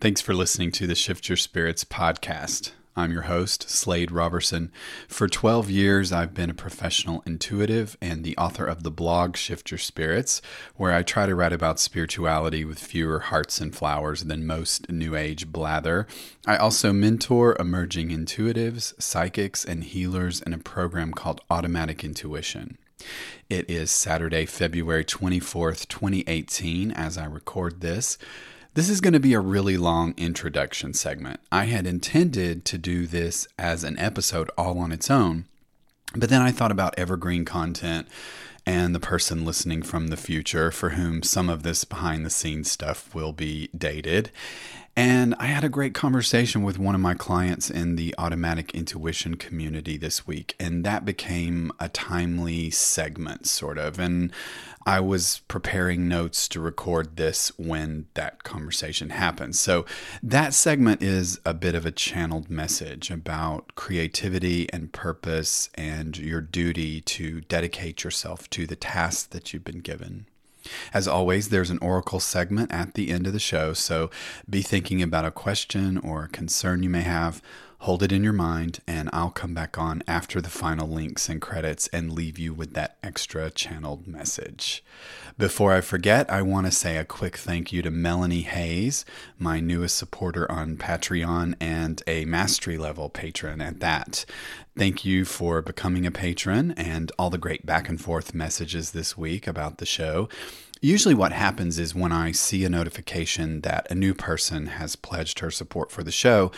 Thanks for listening to the Shift Your Spirits podcast. I'm your host, Slade Robertson. For 12 years, I've been a professional intuitive and the author of the blog Shift Your Spirits, where I try to write about spirituality with fewer hearts and flowers than most New Age blather. I also mentor emerging intuitives, psychics, and healers in a program called Automatic Intuition. It is Saturday, February 24th, 2018, as I record this. This is going to be a really long introduction segment. I had intended to do this as an episode all on its own, but then I thought about evergreen content and the person listening from the future for whom some of this behind the scenes stuff will be dated. And I had a great conversation with one of my clients in the automatic intuition community this week, and that became a timely segment, sort of. And I was preparing notes to record this when that conversation happened. So that segment is a bit of a channeled message about creativity and purpose and your duty to dedicate yourself to the task that you've been given. As always, there's an oracle segment at the end of the show, so be thinking about a question or concern you may have. Hold it in your mind, and I'll come back on after the final links and credits and leave you with that extra channeled message. Before I forget, I want to say a quick thank you to Melanie Hayes, my newest supporter on Patreon and a mastery level patron at that. Thank you for becoming a patron and all the great back and forth messages this week about the show. Usually, what happens is when I see a notification that a new person has pledged her support for the show,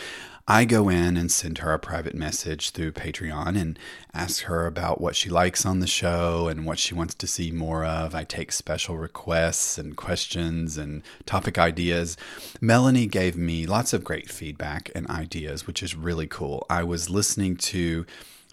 I go in and send her a private message through Patreon and ask her about what she likes on the show and what she wants to see more of. I take special requests and questions and topic ideas. Melanie gave me lots of great feedback and ideas, which is really cool. I was listening to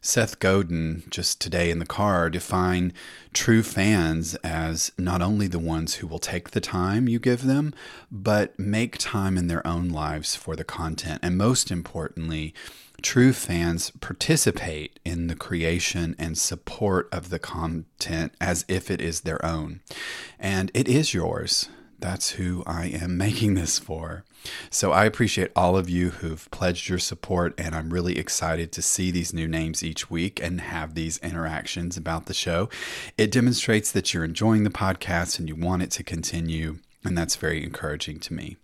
Seth Godin, just today in the car, define true fans as not only the ones who will take the time you give them, but make time in their own lives for the content. And most importantly, true fans participate in the creation and support of the content as if it is their own. And it is yours. That's who I am making this for. So I appreciate all of you who've pledged your support, and I'm really excited to see these new names each week and have these interactions about the show. It demonstrates that you're enjoying the podcast and you want it to continue. And that's very encouraging to me.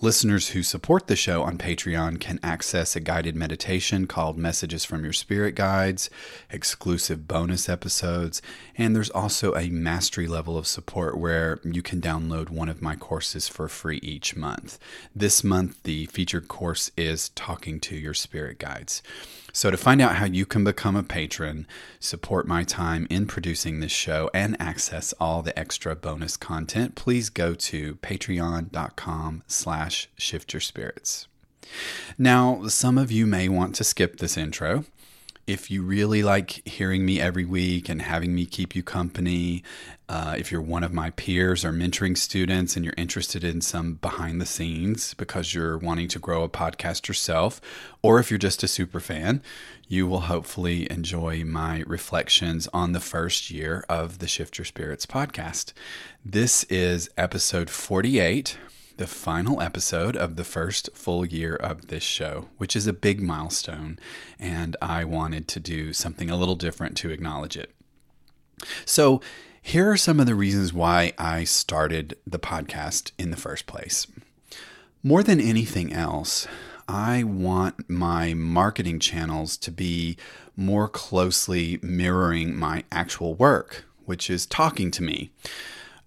Listeners who support the show on Patreon can access a guided meditation called Messages from Your Spirit Guides, exclusive bonus episodes, and there's also a mastery level of support where you can download one of my courses for free each month. This month, the featured course is Talking to Your Spirit Guides. So, to find out how you can become a patron, support my time in producing this show, and access all the extra bonus content, please go to patreon.com slash shift your spirits. Now, some of you may want to skip this intro. If you really like hearing me every week and having me keep you company, uh, if you're one of my peers or mentoring students and you're interested in some behind the scenes because you're wanting to grow a podcast yourself, or if you're just a super fan, you will hopefully enjoy my reflections on the first year of the Shift Your Spirits podcast. This is episode 48 the final episode of the first full year of this show, which is a big milestone, and I wanted to do something a little different to acknowledge it. So, here are some of the reasons why I started the podcast in the first place. More than anything else, I want my marketing channels to be more closely mirroring my actual work, which is talking to me.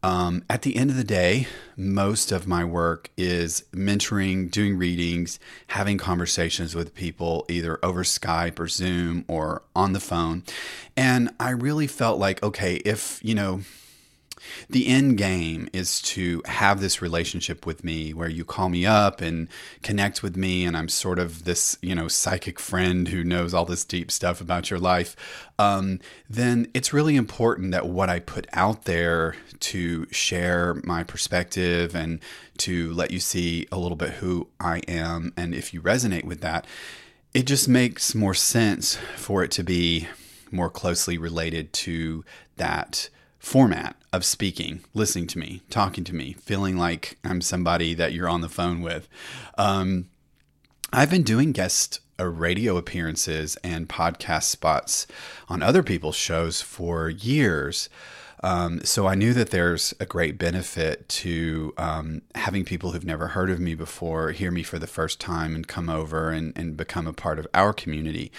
Um, at the end of the day, most of my work is mentoring, doing readings, having conversations with people either over Skype or Zoom or on the phone. And I really felt like, okay, if, you know, the end game is to have this relationship with me where you call me up and connect with me and i'm sort of this you know psychic friend who knows all this deep stuff about your life. Um, then it's really important that what i put out there to share my perspective and to let you see a little bit who i am. And if you resonate with that it just makes more sense for it to be more closely related to that format of speaking, listening to me, talking to me, feeling like I'm somebody that you're on the phone with. Um, I've been doing guest uh, radio appearances and podcast spots on other people's shows for years. Um, so I knew that there's a great benefit to um, having people who've never heard of me before hear me for the first time and come over and, and become a part of our community.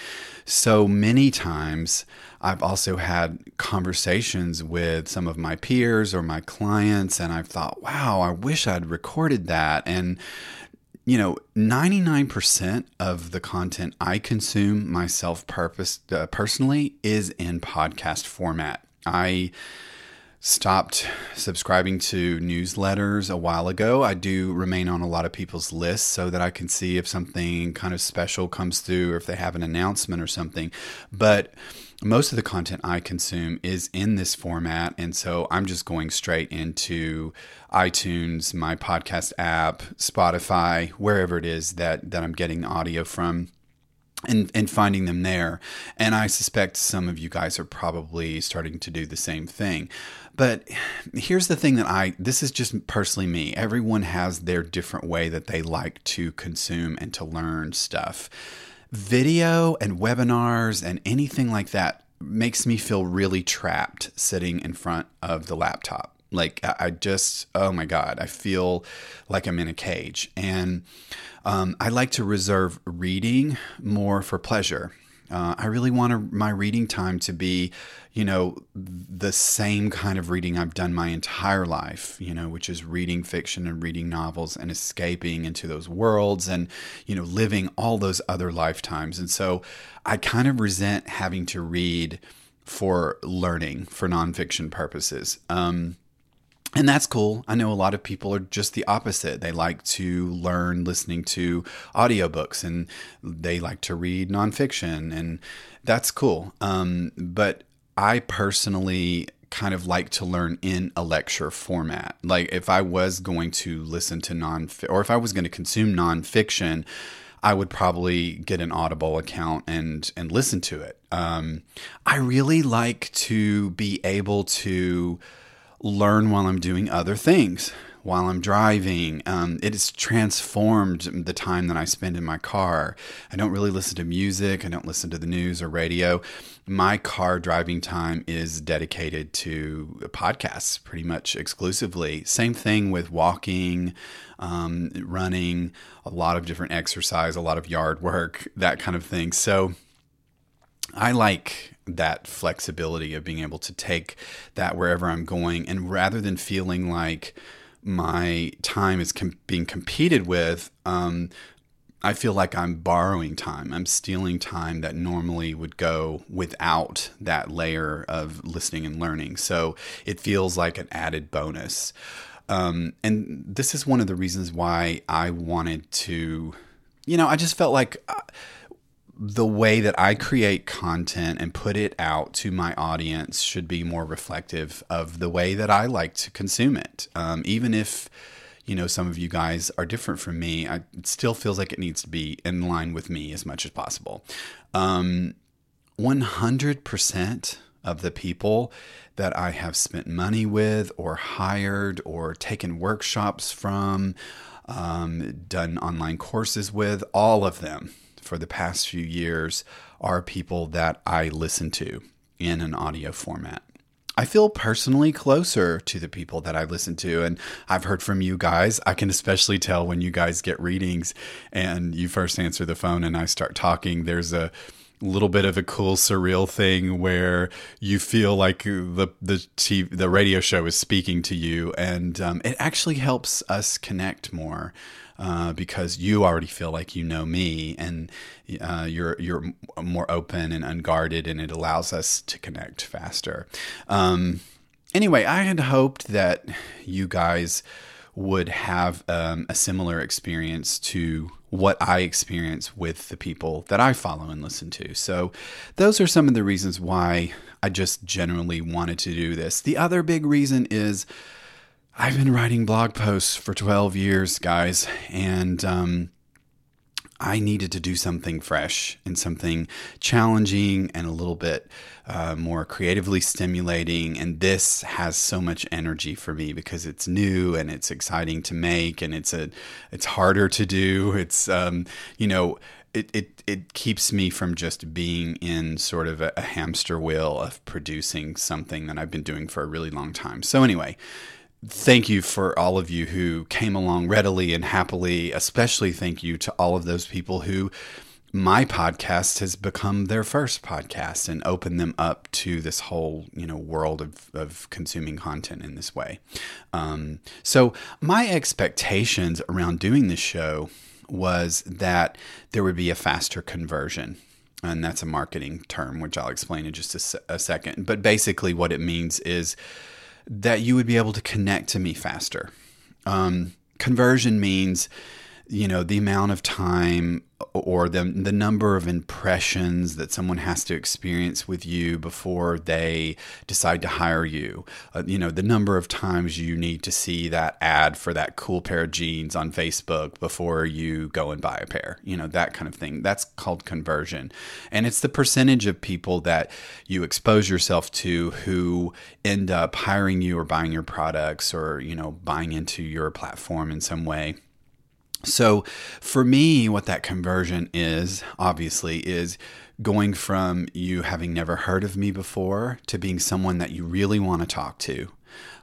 So many times I've also had conversations with some of my peers or my clients, and I've thought, wow, I wish I'd recorded that. And you know, 99% of the content I consume myself purpose uh, personally is in podcast format. I stopped subscribing to newsletters a while ago. I do remain on a lot of people's lists so that I can see if something kind of special comes through or if they have an announcement or something. But most of the content I consume is in this format. And so I'm just going straight into iTunes, my podcast app, Spotify, wherever it is that, that I'm getting audio from and, and finding them there. And I suspect some of you guys are probably starting to do the same thing. But here's the thing that I, this is just personally me. Everyone has their different way that they like to consume and to learn stuff. Video and webinars and anything like that makes me feel really trapped sitting in front of the laptop. Like I just, oh my God, I feel like I'm in a cage. And um, I like to reserve reading more for pleasure. Uh, I really want to, my reading time to be, you know, the same kind of reading I've done my entire life, you know, which is reading fiction and reading novels and escaping into those worlds and, you know, living all those other lifetimes. And so I kind of resent having to read for learning for nonfiction purposes. Um, and that's cool. I know a lot of people are just the opposite. They like to learn listening to audiobooks and they like to read nonfiction, and that's cool. Um, but I personally kind of like to learn in a lecture format. Like if I was going to listen to non or if I was going to consume nonfiction, I would probably get an Audible account and and listen to it. Um, I really like to be able to learn while I'm doing other things, while I'm driving. Um, it has transformed the time that I spend in my car. I don't really listen to music, I don't listen to the news or radio. My car driving time is dedicated to podcasts pretty much exclusively. Same thing with walking, um, running, a lot of different exercise, a lot of yard work, that kind of thing. So, I like that flexibility of being able to take that wherever I'm going. And rather than feeling like my time is com- being competed with, um, I feel like I'm borrowing time. I'm stealing time that normally would go without that layer of listening and learning. So it feels like an added bonus. Um, and this is one of the reasons why I wanted to, you know, I just felt like. Uh, the way that I create content and put it out to my audience should be more reflective of the way that I like to consume it. Um, even if, you know, some of you guys are different from me, I, it still feels like it needs to be in line with me as much as possible. Um, 100% of the people that I have spent money with or hired or taken workshops from, um, done online courses with, all of them for the past few years are people that I listen to in an audio format. I feel personally closer to the people that I listen to. And I've heard from you guys. I can especially tell when you guys get readings and you first answer the phone and I start talking. There's a little bit of a cool surreal thing where you feel like the the TV, the radio show is speaking to you, and um, it actually helps us connect more uh, because you already feel like you know me, and uh, you're you're more open and unguarded, and it allows us to connect faster. Um, anyway, I had hoped that you guys would have um, a similar experience to what I experience with the people that I follow and listen to. So, those are some of the reasons why I just generally wanted to do this. The other big reason is I've been writing blog posts for 12 years, guys, and um, I needed to do something fresh and something challenging and a little bit uh, more creatively stimulating. And this has so much energy for me because it's new and it's exciting to make and it's a it's harder to do. It's um, you know it, it it keeps me from just being in sort of a, a hamster wheel of producing something that I've been doing for a really long time. So anyway thank you for all of you who came along readily and happily. Especially thank you to all of those people who my podcast has become their first podcast and opened them up to this whole you know world of, of consuming content in this way. Um, so my expectations around doing this show was that there would be a faster conversion and that's a marketing term, which I'll explain in just a, a, second. But basically, what it means is that you would be able to connect to me faster. Um, conversion means, you know, the amount of time or the the number of impressions that someone has to experience with you before they decide to hire you. Uh, you know, the number of times you need to see that ad for that cool pair of jeans on Facebook before you go and buy a pair. You know, that kind of thing. That's called conversion. And it's the percentage of people that you expose yourself to who end up hiring you or buying your products or, you know, buying into your platform in some way so, for me, what that conversion is obviously is going from you having never heard of me before to being someone that you really want to talk to.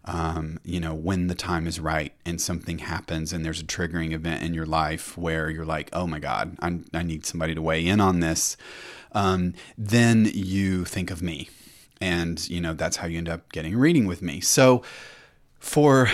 Um, you know, when the time is right and something happens and there's a triggering event in your life where you're like, oh my God, I, I need somebody to weigh in on this, um, then you think of me. And, you know, that's how you end up getting a reading with me. So, for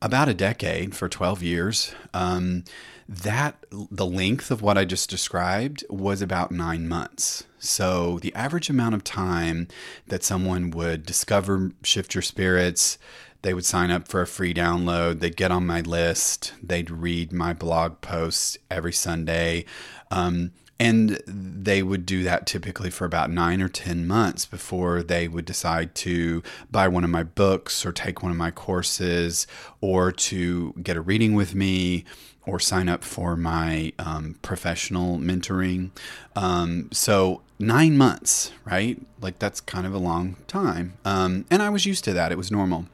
about a decade, for 12 years, um, that the length of what I just described was about nine months. So the average amount of time that someone would discover Shift Your Spirits, they would sign up for a free download, they'd get on my list, they'd read my blog posts every Sunday. Um, and they would do that typically for about nine or 10 months before they would decide to buy one of my books or take one of my courses or to get a reading with me or sign up for my um, professional mentoring. Um, so, nine months, right? Like, that's kind of a long time. Um, and I was used to that, it was normal.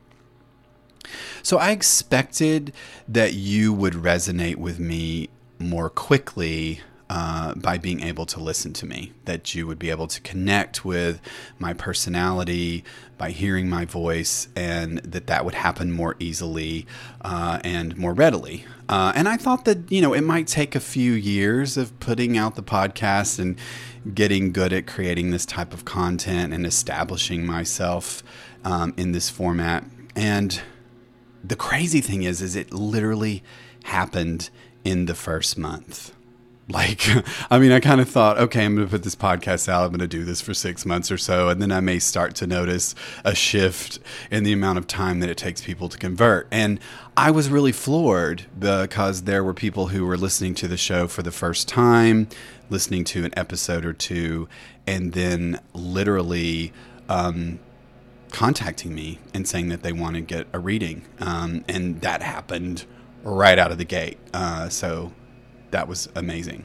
So, I expected that you would resonate with me more quickly uh, by being able to listen to me, that you would be able to connect with my personality by hearing my voice, and that that would happen more easily uh, and more readily. Uh, and I thought that, you know, it might take a few years of putting out the podcast and getting good at creating this type of content and establishing myself um, in this format. And the crazy thing is, is it literally happened in the first month. Like, I mean, I kind of thought, okay, I'm going to put this podcast out. I'm going to do this for six months or so. And then I may start to notice a shift in the amount of time that it takes people to convert. And I was really floored because there were people who were listening to the show for the first time, listening to an episode or two, and then literally, um, contacting me and saying that they want to get a reading. Um, and that happened right out of the gate. Uh, so that was amazing.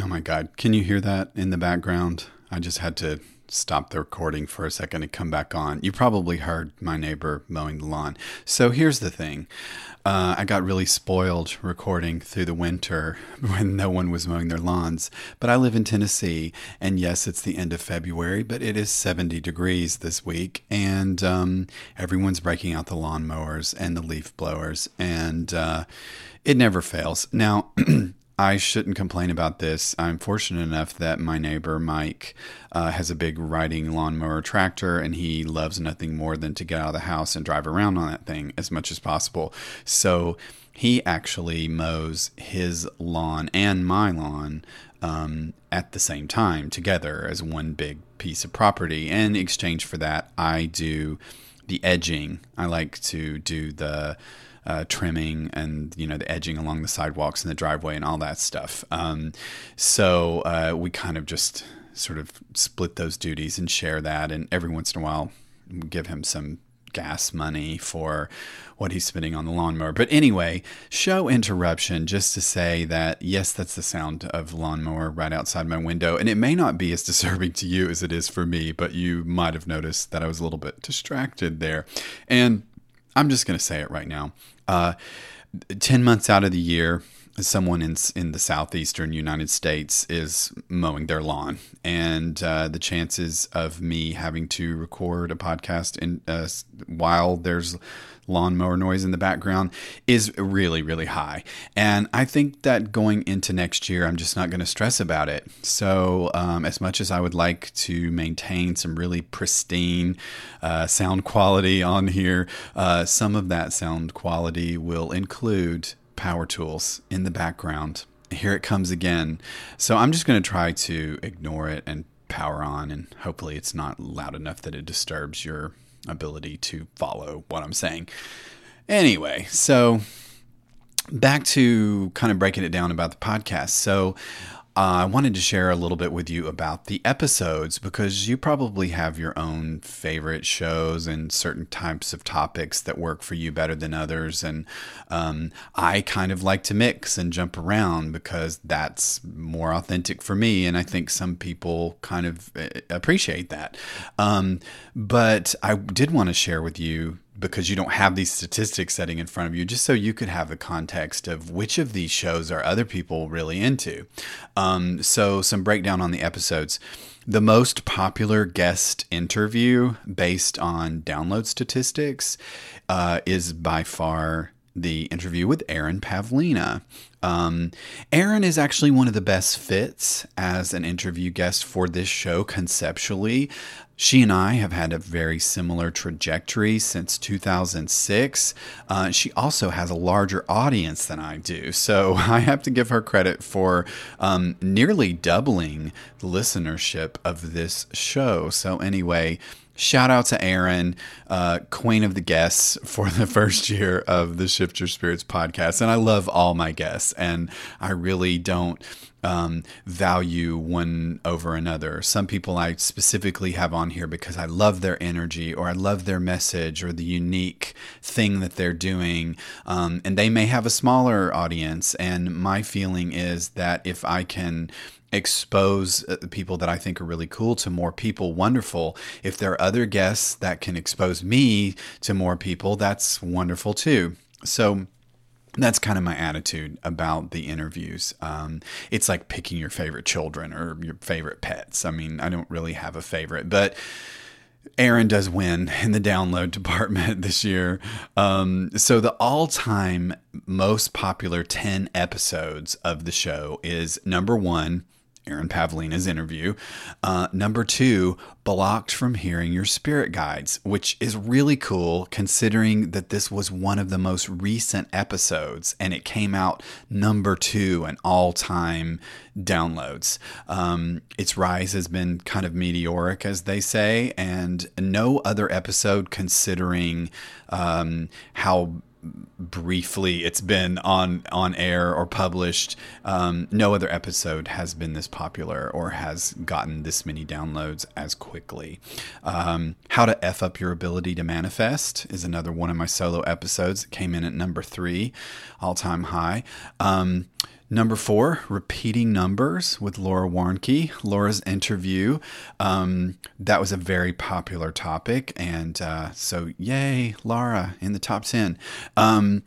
Oh my God. Can you hear that in the background? I just had to stop the recording for a second and come back on. You probably heard my neighbor mowing the lawn. So here's the thing uh, I got really spoiled recording through the winter when no one was mowing their lawns. But I live in Tennessee, and yes, it's the end of February, but it is 70 degrees this week, and um, everyone's breaking out the lawnmowers and the leaf blowers, and uh, it never fails. Now, I shouldn't complain about this. I'm fortunate enough that my neighbor Mike uh, has a big riding lawnmower tractor, and he loves nothing more than to get out of the house and drive around on that thing as much as possible. So he actually mows his lawn and my lawn um, at the same time together as one big piece of property. And in exchange for that, I do the edging. I like to do the uh, trimming and you know the edging along the sidewalks and the driveway and all that stuff. Um, so uh, we kind of just sort of split those duties and share that, and every once in a while give him some gas money for what he's spending on the lawnmower. But anyway, show interruption just to say that yes, that's the sound of lawnmower right outside my window. And it may not be as disturbing to you as it is for me, but you might have noticed that I was a little bit distracted there. And I'm just going to say it right now. Uh, 10 months out of the year, someone in in the southeastern United States is mowing their lawn, and uh, the chances of me having to record a podcast in uh, while there's lawnmower noise in the background is really really high. And I think that going into next year, I'm just not going to stress about it. So um, as much as I would like to maintain some really pristine uh, sound quality on here, uh, some of that sound quality will include power tools in the background. Here it comes again. So I'm just going to try to ignore it and power on, and hopefully it's not loud enough that it disturbs your ability to follow what I'm saying. Anyway, so back to kind of breaking it down about the podcast. So uh, I wanted to share a little bit with you about the episodes because you probably have your own favorite shows and certain types of topics that work for you better than others. And um, I kind of like to mix and jump around because that's more authentic for me. And I think some people kind of eh, appreciate that. Um, but I did want to share with you because you don't have these statistics setting in front of you, just so you could have the context of which of these shows are other people really into. Um, so, some breakdown on the episodes. The most popular guest interview based on download statistics uh, is by far the interview with Erin Pavlina. Um, Erin is actually one of the best fits as an interview guest for this show conceptually. She and I have had a very similar trajectory since 2006. Uh, she also has a larger audience than I do. So I have to give her credit for um, nearly doubling the listenership of this show. So, anyway, shout out to Erin, uh, queen of the guests for the first year of the Shift Your Spirits podcast. And I love all my guests, and I really don't um, value one over another. Some people I specifically have on here because I love their energy or I love their message or the unique thing that they're doing. Um, and they may have a smaller audience. And my feeling is that if I can expose uh, the people that I think are really cool to more people, wonderful. If there are other guests that can expose me to more people, that's wonderful too. So, that's kind of my attitude about the interviews. Um, it's like picking your favorite children or your favorite pets. I mean, I don't really have a favorite, but Erin does win in the download department this year. Um, so the all-time most popular 10 episodes of the show is number one, Erin Pavlina's interview. Uh, number two, blocked from hearing your spirit guides, which is really cool considering that this was one of the most recent episodes and it came out number two in all time downloads. Um, its rise has been kind of meteoric, as they say, and no other episode, considering um, how briefly it's been on on air or published. Um, no other episode has been this popular or has gotten this many downloads as quickly. Um, how to f up your ability to manifest is another one of my solo episodes came in at number three all-time high. Um, Number four, repeating numbers with Laura Warnke. Laura's interview. Um, that was a very popular topic. And uh, so, yay, Laura in the top 10. Um,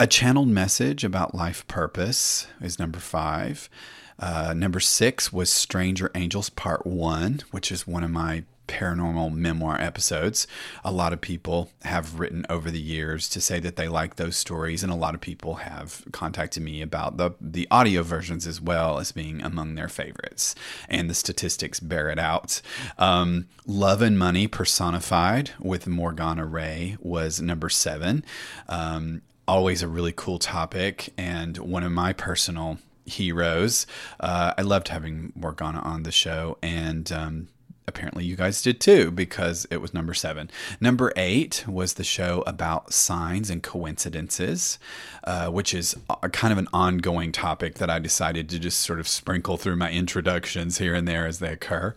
a channeled message about life purpose is number five. Uh, number six was Stranger Angels Part One, which is one of my paranormal memoir episodes. A lot of people have written over the years to say that they like those stories, and a lot of people have contacted me about the the audio versions as well as being among their favorites. And the statistics bear it out. Um, Love and Money Personified with Morgana Rae was number seven. Um, always a really cool topic, and one of my personal heroes. Uh, I loved having Morgana on the show, and um, apparently you guys did too because it was number seven. Number eight was the show about signs and coincidences, uh, which is a, kind of an ongoing topic that I decided to just sort of sprinkle through my introductions here and there as they occur.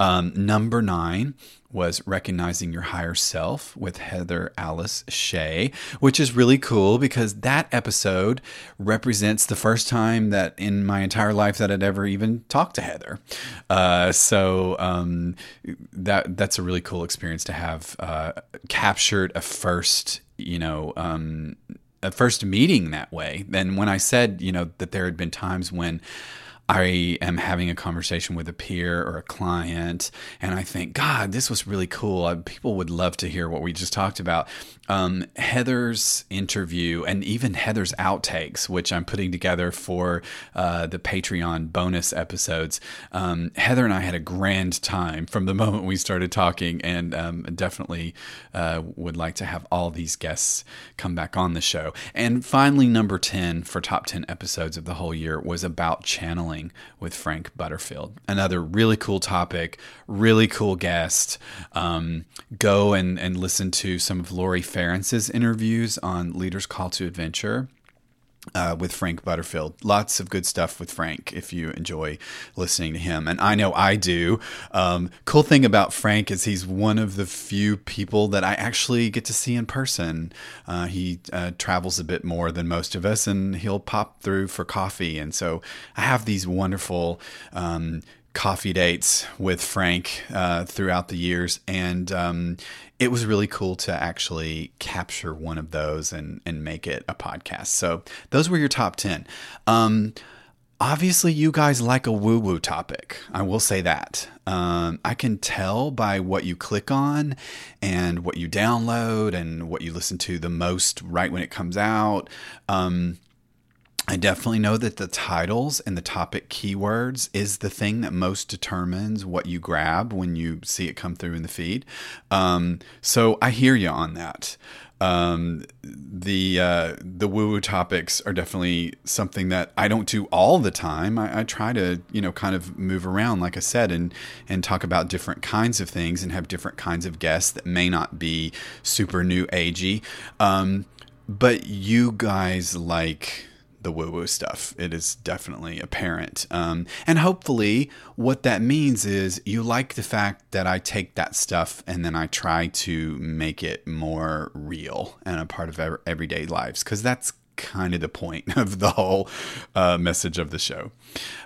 Um, number nine was Recognizing Your Higher Self with Heather Alice Shea, which is really cool because that episode represents the first time that in my entire life that I'd ever even talked to Heather. Uh, so um, that that's a really cool experience to have uh, captured a first, you know. Um, a first meeting that way. And when I said, you know, that there had been times when I am having a conversation with a peer or a client, and I think, God, this was really cool. People would love to hear what we just talked about. Um, Heather's interview and even Heather's outtakes, which I'm putting together for uh, the Patreon bonus episodes. Um, Heather and I had a grand time from the moment we started talking, and um, definitely uh, would like to have all these guests come back on the show. And finally, number 10 for top 10 episodes of the whole year was about channeling with Frank Butterfield. Another really cool topic, really cool guest. Um, go and, and listen to some of Lori Ferentz's interviews on Leaders Call to Adventure uh, with Frank Butterfield. Lots of good stuff with Frank if you enjoy listening to him. And I know I do. Um, cool thing about Frank is he's one of the few people that I actually get to see in person. Uh, he uh, travels a bit more than most of us, and he'll pop through for coffee. And so I have these wonderful um, coffee dates with Frank uh, throughout the years, and um, it was really cool to actually capture one of those and and make it a podcast. So those were your top ten. Um, obviously, you guys like a woo woo topic. I will say that. Um, I can tell by what you click on and what you download and what you listen to the most right when it comes out. Um, I definitely know that the titles and the topic keywords is the thing that most determines what you grab when you see it come through in the feed. Um, so I hear you on that. Um, the uh, the woo woo topics are definitely something that I don't do all the time. I, I, try to you know kind of move around, like I said, and and talk about different kinds of things and have different kinds of guests that may not be super new agey. Um, but you guys like the woo woo stuff. It is definitely apparent. Um, and hopefully, what that means is you like the fact that I take that stuff and then I try to make it more real and a part of everyday lives because that's kind of the point of the whole uh, message of the show.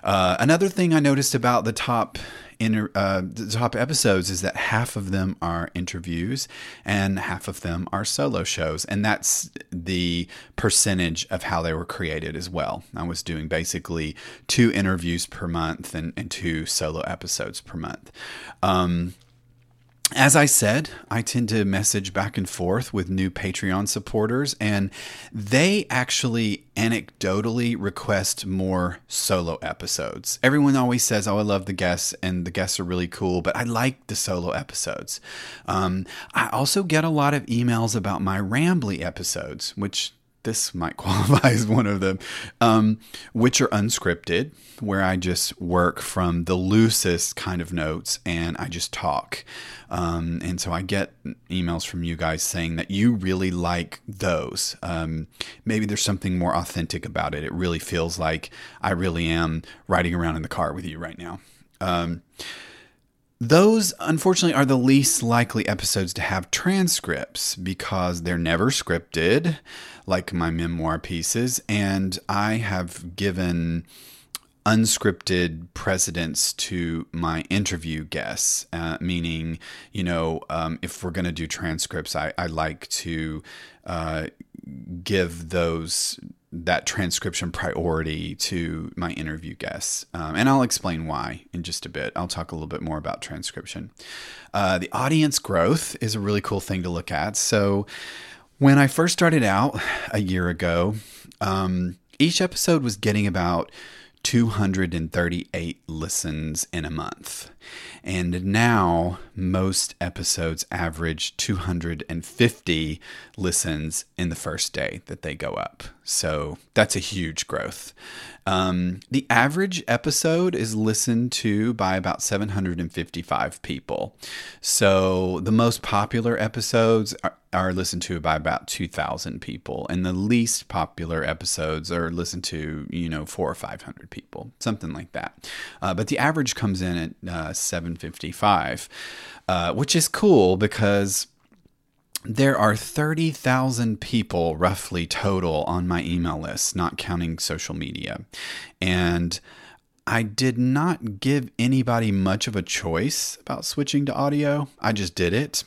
Uh, another thing I noticed about the top inter, uh, the top episodes is that half of them are interviews and half of them are solo shows, and that's the percentage of how they were created as well. I was doing basically two interviews per month and, and two solo episodes per month. Um, as I said, I tend to message back and forth with new Patreon supporters, and they actually anecdotally request more solo episodes. Everyone always says, Oh, I love the guests, and the guests are really cool, but I like the solo episodes. Um, I also get a lot of emails about my Rambly episodes, which this might qualify as one of them, um, which are unscripted, where I just work from the loosest kind of notes and I just talk. Um, and so I get emails from you guys saying that you really like those. Um, maybe there's something more authentic about it. It really feels like I really am riding around in the car with you right now. Um, those, unfortunately, are the least likely episodes to have transcripts because they're never scripted, like my memoir pieces. And I have given unscripted precedence to my interview guests, uh, meaning, you know, um, if we're going to do transcripts, I, I like to uh, give those that transcription priority to my interview guests. Um, and I'll explain why in just a bit. I'll talk a little bit more about transcription. Uh, the audience growth is a really cool thing to look at. So, when I first started out a year ago, um, each episode was getting about 238 listens in a month. And now most episodes average 250 listens in the first day that they go up. So that's a huge growth. Um, the average episode is listened to by about 755 people. So the most popular episodes are, are listened to by about 2,000 people, and the least popular episodes are listened to, you know, four or 500 people, something like that. Uh, but the average comes in at uh, 755, uh, which is cool because there are 30,000 people roughly total on my email list, not counting social media. And I did not give anybody much of a choice about switching to audio. I just did it.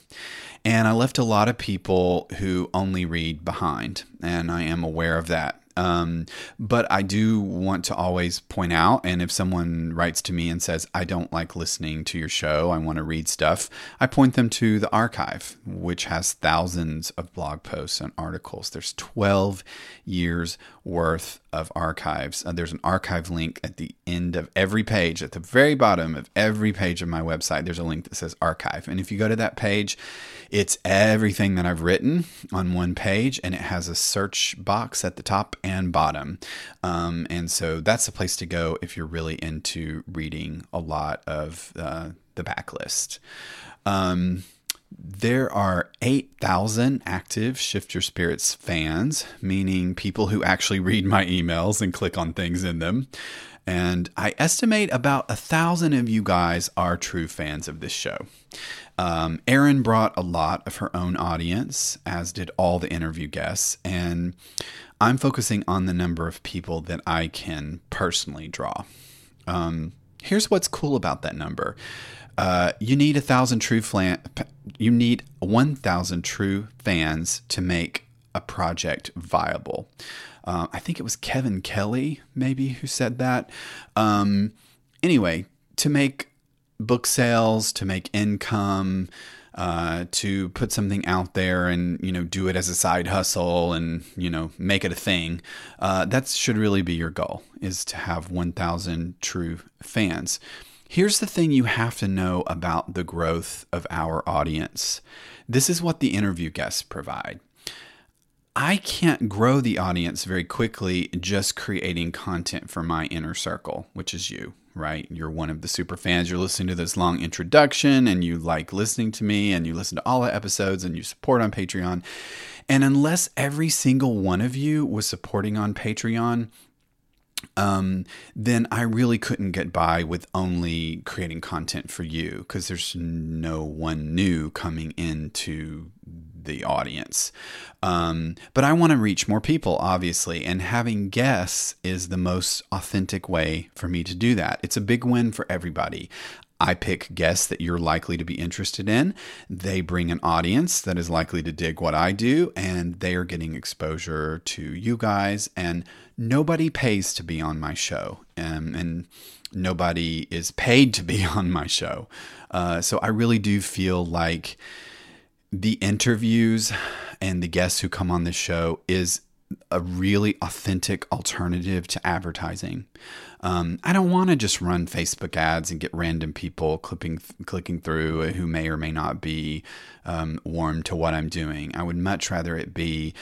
And I left a lot of people who only read behind, and I am aware of that. Um, but I do want to always point out, and if someone writes to me and says, I don't like listening to your show, I want to read stuff, I point them to the archive, which has thousands of blog posts and articles. There's 12 years worth of archives. Uh, there's an archive link at the end of every page, at the very bottom of every page of my website. There's a link that says archive. And if you go to that page, it's everything that I've written on one page, and it has a search box at the top and bottom. Um, and so that's the place to go if you're really into reading a lot of uh, the backlist. Um, there are 8,000 active Shift Your Spirits fans, meaning people who actually read my emails and click on things in them. And I estimate about a thousand of you guys are true fans of this show. Um, Erin brought a lot of her own audience, as did all the interview guests. And I'm focusing on the number of people that I can personally draw. Um, here's what's cool about that number. Uh, you need a thousand true flan- you need 1000 true fans to make a project viable. Uh, i think it was kevin kelly maybe who said that. Um, anyway to make book sales to make income uh, to put something out there and you know do it as a side hustle and you know make it a thing uh, that should really be your goal is to have 1000 true fans Here's the thing you have to know about the growth of our audience. This is what the interview guests provide. I can't grow the audience very quickly just creating content for my inner circle, which is you, right? You're one of the super fans. You're listening to this long introduction and you like listening to me and you listen to all the episodes and you support on Patreon. And unless every single one of you was supporting on Patreon, um, then I really couldn't get by with only creating content for you because there's no one new coming into the audience. Um, but I want to reach more people, obviously, and having guests is the most authentic way for me to do that. It's a big win for everybody. I pick guests that you're likely to be interested in. They bring an audience that is likely to dig what I do, and they are getting exposure to you guys. And nobody pays to be on my show, um, and nobody is paid to be on my show. Uh, so I really do feel like the interviews and the guests who come on this show is a really authentic alternative to advertising. Um, I don't want to just run Facebook ads and get random people clipping, clicking through who may or may not be um, warm to what I'm doing. I would much rather it be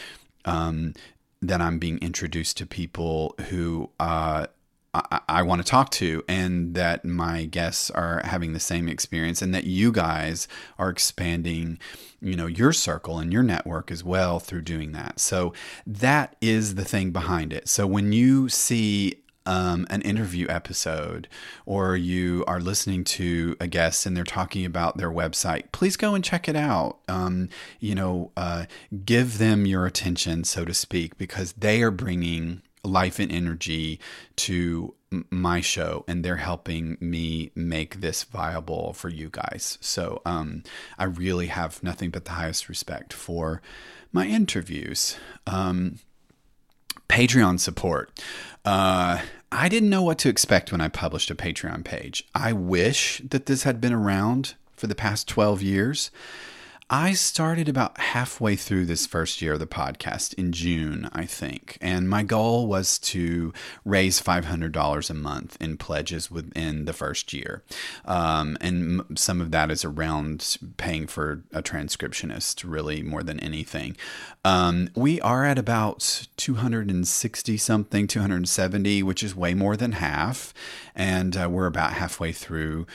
um, that I'm being introduced to people who uh, I, I want to talk to, and that my guests are having the same experience, and that you guys are expanding, you know, your circle and your network as well through doing that. So that is the thing behind it. So when you see um, an interview episode or you are listening to a guest and they're talking about their website, please go and check it out. Um, you know, uh, give them your attention, so to speak, because they are bringing life and energy to my show and they're helping me make this viable for you guys. So um, I really have nothing but the highest respect for my interviews. Um, Patreon support. Uh, I didn't know what to expect when I published a Patreon page. I wish that this had been around for the past 12 years. I started about halfway through this first year of the podcast in June, I think. And my goal was to raise $500 a month in pledges within the first year. Um, and some of that is around paying for a transcriptionist, really, more than anything. Um, we are at about 260 something, 270, which is way more than half. And uh, we're about halfway through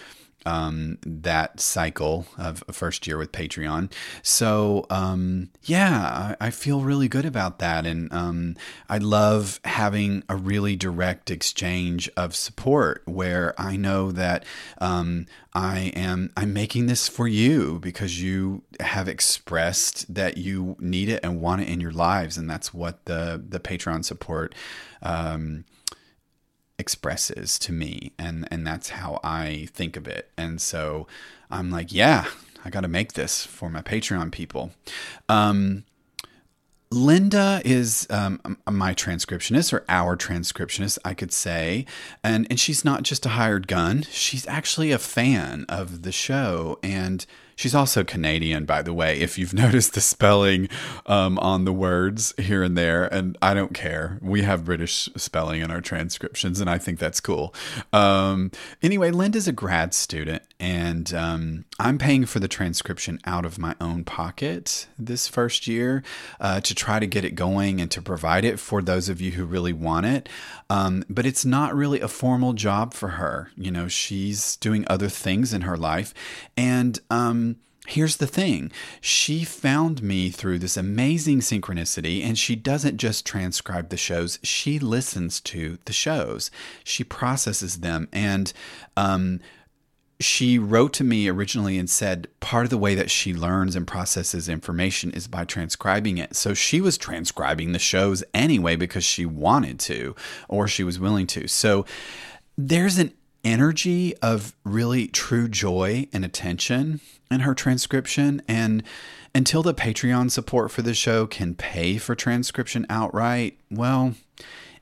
um, that cycle of first year with Patreon. So, um, yeah, I, I, feel really good about that. And um, I love having a really direct exchange of support where I know that um, I am I'm making this for you because you have expressed that you need it and want it in your lives, and that's what the the Patreon support um, expresses to me and and that's how I think of it. And so I'm like, yeah, I got to make this for my Patreon people. Um, Linda is um, my transcriptionist or our transcriptionist, I could say. And, and she's not just a hired gun, she's actually a fan of the show. And She's also Canadian, by the way, if you've noticed the spelling um, on the words here and there. And I don't care. We have British spelling in our transcriptions, and I think that's cool. Um, anyway, Linda's a grad student, and um, I'm paying for the transcription out of my own pocket this first year uh, to try to get it going and to provide it for those of you who really want it. Um, but it's not really a formal job for her. You know, she's doing other things in her life. And, um, Here's the thing she found me through this amazing synchronicity, and she doesn't just transcribe the shows, she listens to the shows, she processes them. And, um, she wrote to me originally and said part of the way that she learns and processes information is by transcribing it. So she was transcribing the shows anyway because she wanted to or she was willing to. So there's an energy of really true joy and attention in her transcription. And until the Patreon support for the show can pay for transcription outright, well,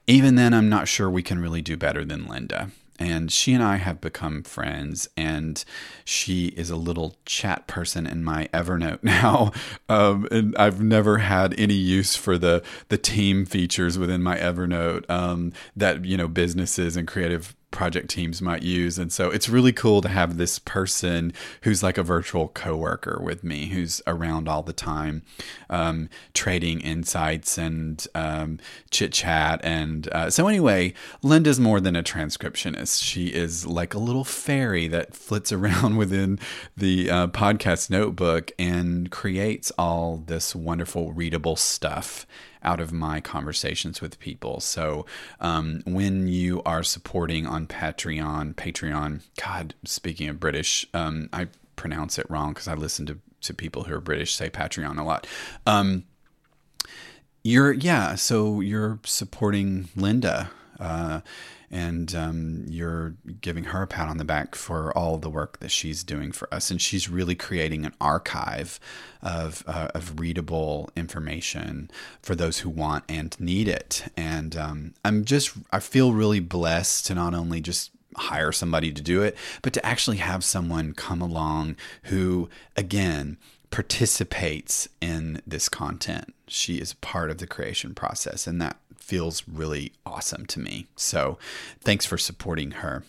even then, I'm not sure we can really do better than Linda. And she and I have become friends, and she is a little chat person in my Evernote now. Um, and I've never had any use for the the team features within my Evernote um, that you know businesses and creative project teams might use. And so it's really cool to have this person who's like a virtual coworker with me, who's around all the time, um, trading insights and um, chit chat. And uh, so, anyway, Linda's more than a transcriptionist. She is like a little fairy that flits around within the uh, podcast notebook and creates all this wonderful readable stuff out of my conversations with people. So um, when you are supporting on Patreon, Patreon, God, speaking of British, um, I pronounce it wrong because I listen to, to people who are British say Patreon a lot. Um, you're, yeah, so you're supporting Linda. Uh, and um, you're giving her a pat on the back for all the work that she's doing for us. And she's really creating an archive of, uh, of readable information for those who want and need it. And um, I'm just, I feel really blessed to not only just hire somebody to do it, but to actually have someone come along who, again, participates in this content. She is part of the creation process, and that feels really awesome to me. So thanks for supporting her.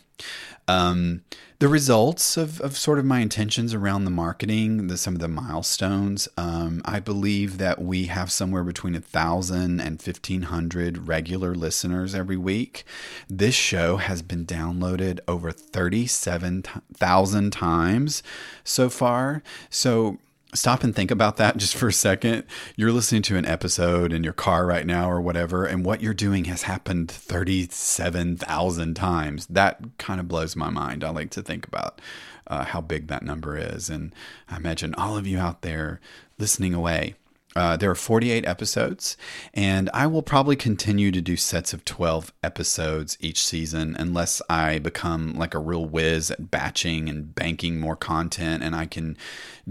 Um, the results of, of sort of my intentions around the marketing, the, some of the milestones, um, I believe that we have somewhere between a thousand and fifteen hundred regular listeners every week. This show has been downloaded over thirty-seven thousand times so far. So stop and think about that just for a second. You're listening to an episode in your car right now or whatever, and what you're doing has happened 37,000 times. That kind of blows my mind. I like to think about uh, how big that number is. And I imagine all of you out there listening away uh, there are 48 episodes, and I will probably continue to do sets of 12 episodes each season unless I become like a real whiz at batching and banking more content and I can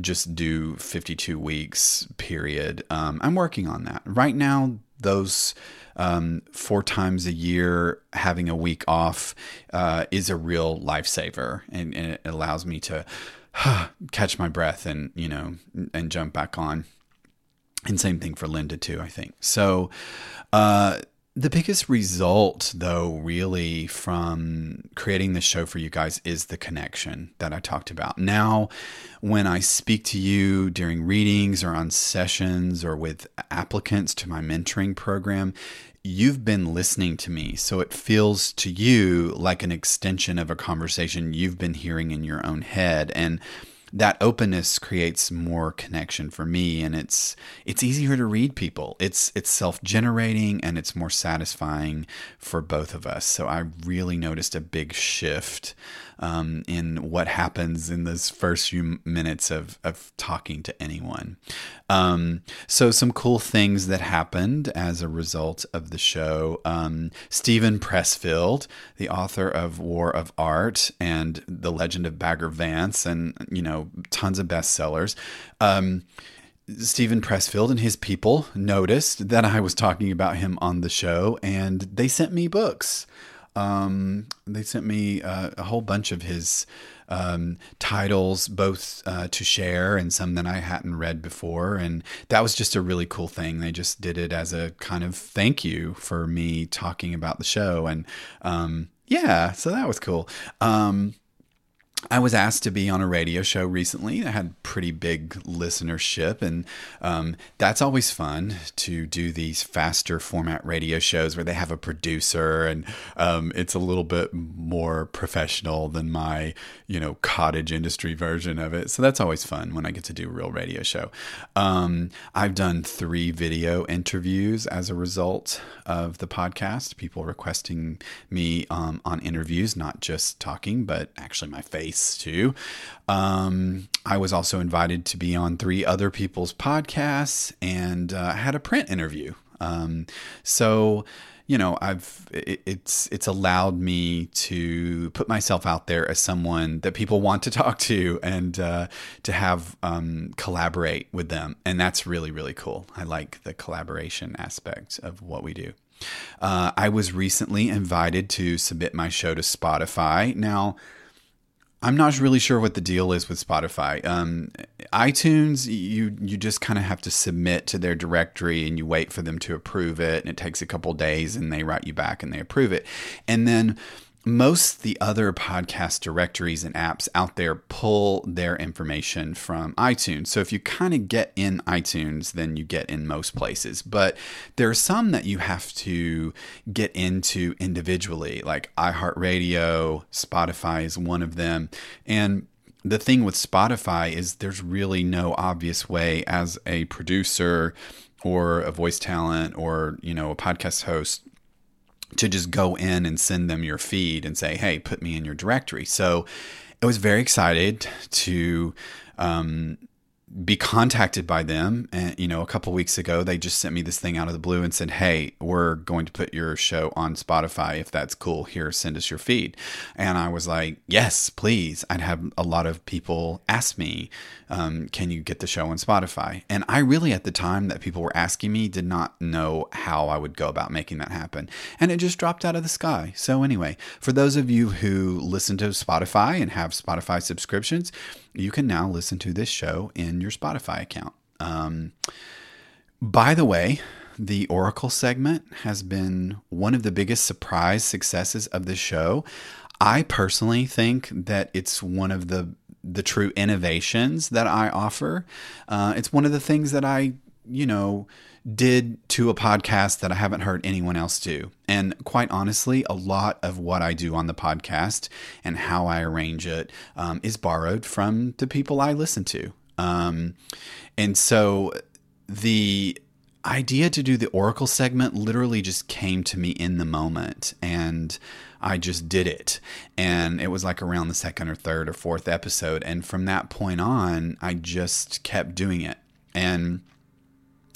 just do 52 weeks, period. Um, I'm working on that. Right now, those um, four times a year having a week off uh, is a real lifesaver and, and it allows me to catch my breath and, you know, and jump back on. And same thing for Linda, too, I think. So, uh, the biggest result, though, really from creating this show for you guys is the connection that I talked about. Now, when I speak to you during readings or on sessions or with applicants to my mentoring program, you've been listening to me. So it feels to you like an extension of a conversation you've been hearing in your own head. And that openness creates more connection for me and it's it's easier to read people. It's it's self-generating and it's more satisfying for both of us. So i really noticed a big shift um, in what happens in those first few minutes of, of talking to anyone um, so some cool things that happened as a result of the show um, steven pressfield the author of war of art and the legend of bagger vance and you know tons of bestsellers. Um, Steven Pressfield and his people noticed that I was talking about him on the show, and they sent me books. Um, they sent me uh, a whole bunch of his um, titles, both uh, to share and some that I hadn't read before. And that was just a really cool thing. They just did it as a kind of thank you for me talking about the show. And um, yeah, so that was cool. Um, I was asked to be on a radio show recently. I had pretty big listenership, and um, that's always fun to do these faster format radio shows where they have a producer, and um, it's a little bit more professional than my, you know, cottage industry version of it. So that's always fun when I get to do a real radio show. Um, I've done three video interviews as a result of the podcast. People requesting me um, on interviews, not just talking, but actually my face too. Um, I was also invited to be on three other people's podcasts and uh, had a print interview. Um, so, you know, I've it, it's it's allowed me to put myself out there as someone that people want to talk to and uh, to have um, collaborate with them, and that's really really cool. I like the collaboration aspect of what we do. Uh, I was recently invited to submit my show to Spotify. Now, I'm not really sure what the deal is with Spotify. Um, iTunes, you you just kind of have to submit to their directory and you wait for them to approve it, and it takes a couple days, and they write you back and they approve it, and then most the other podcast directories and apps out there pull their information from iTunes. So if you kind of get in iTunes, then you get in most places. But there are some that you have to get into individually, like iHeartRadio, Spotify is one of them. And the thing with Spotify is there's really no obvious way as a producer or a voice talent or, you know, a podcast host to just go in and send them your feed and say, hey, put me in your directory. So I was very excited to um, be contacted by them. And you know a couple weeks ago they just sent me this thing out of the blue and said hey we're going to put your show on spotify. If that's cool here send us your feed. And i was like yes please. I'd have a lot of people ask me um, can you get the show on spotify and i really at the time that people were asking me did not know how i would go about making that happen and it just dropped out of the sky so anyway for those of you who listen to spotify and have spotify subscriptions you can now listen to this show in your Spotify account. Um, by the way, the Oracle segment has been one of the biggest surprise successes of the show. I personally think that it's one of the the true innovations that I offer. Uh, it's one of the things that I, you know, did to a podcast that I haven't heard anyone else do. And quite honestly, a lot of what I do on the podcast and how I arrange it um, is borrowed from the people I listen to. Um, and so the idea to do the Oracle segment literally just came to me in the moment. And I just did it. And it was like around the second or third or fourth episode. And from that point on, I just kept doing it. And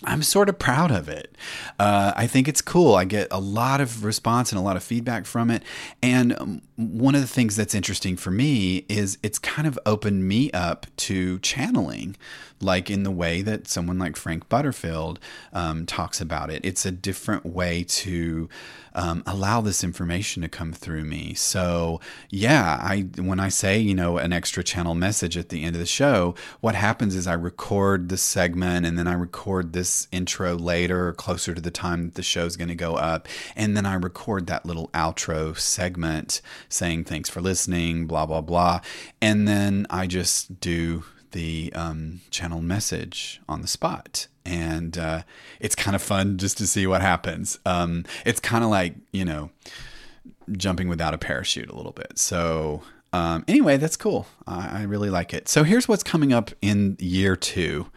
I'm sort of proud of it. Uh, I think it's cool. I get a lot of response and a lot of feedback from it. And um, one of the things that's interesting for me is it's kind of opened me up to channeling, like in the way that someone like Frank Butterfield um, talks about it. It's a different way to um, allow this information to come through me. So yeah, I when I say you know an extra channel message at the end of the show, what happens is I record the segment and then I record this intro later, closer to the time that the show's going to go up, and then I record that little outro segment saying thanks for listening, blah blah blah, and then I just do the um, channel message on the spot. And uh, it's kind of fun just to see what happens. Um, it's kind of like, you know, jumping without a parachute a little bit. So, um, anyway, that's cool. I, I, really like it. So, here's what's coming up in year two.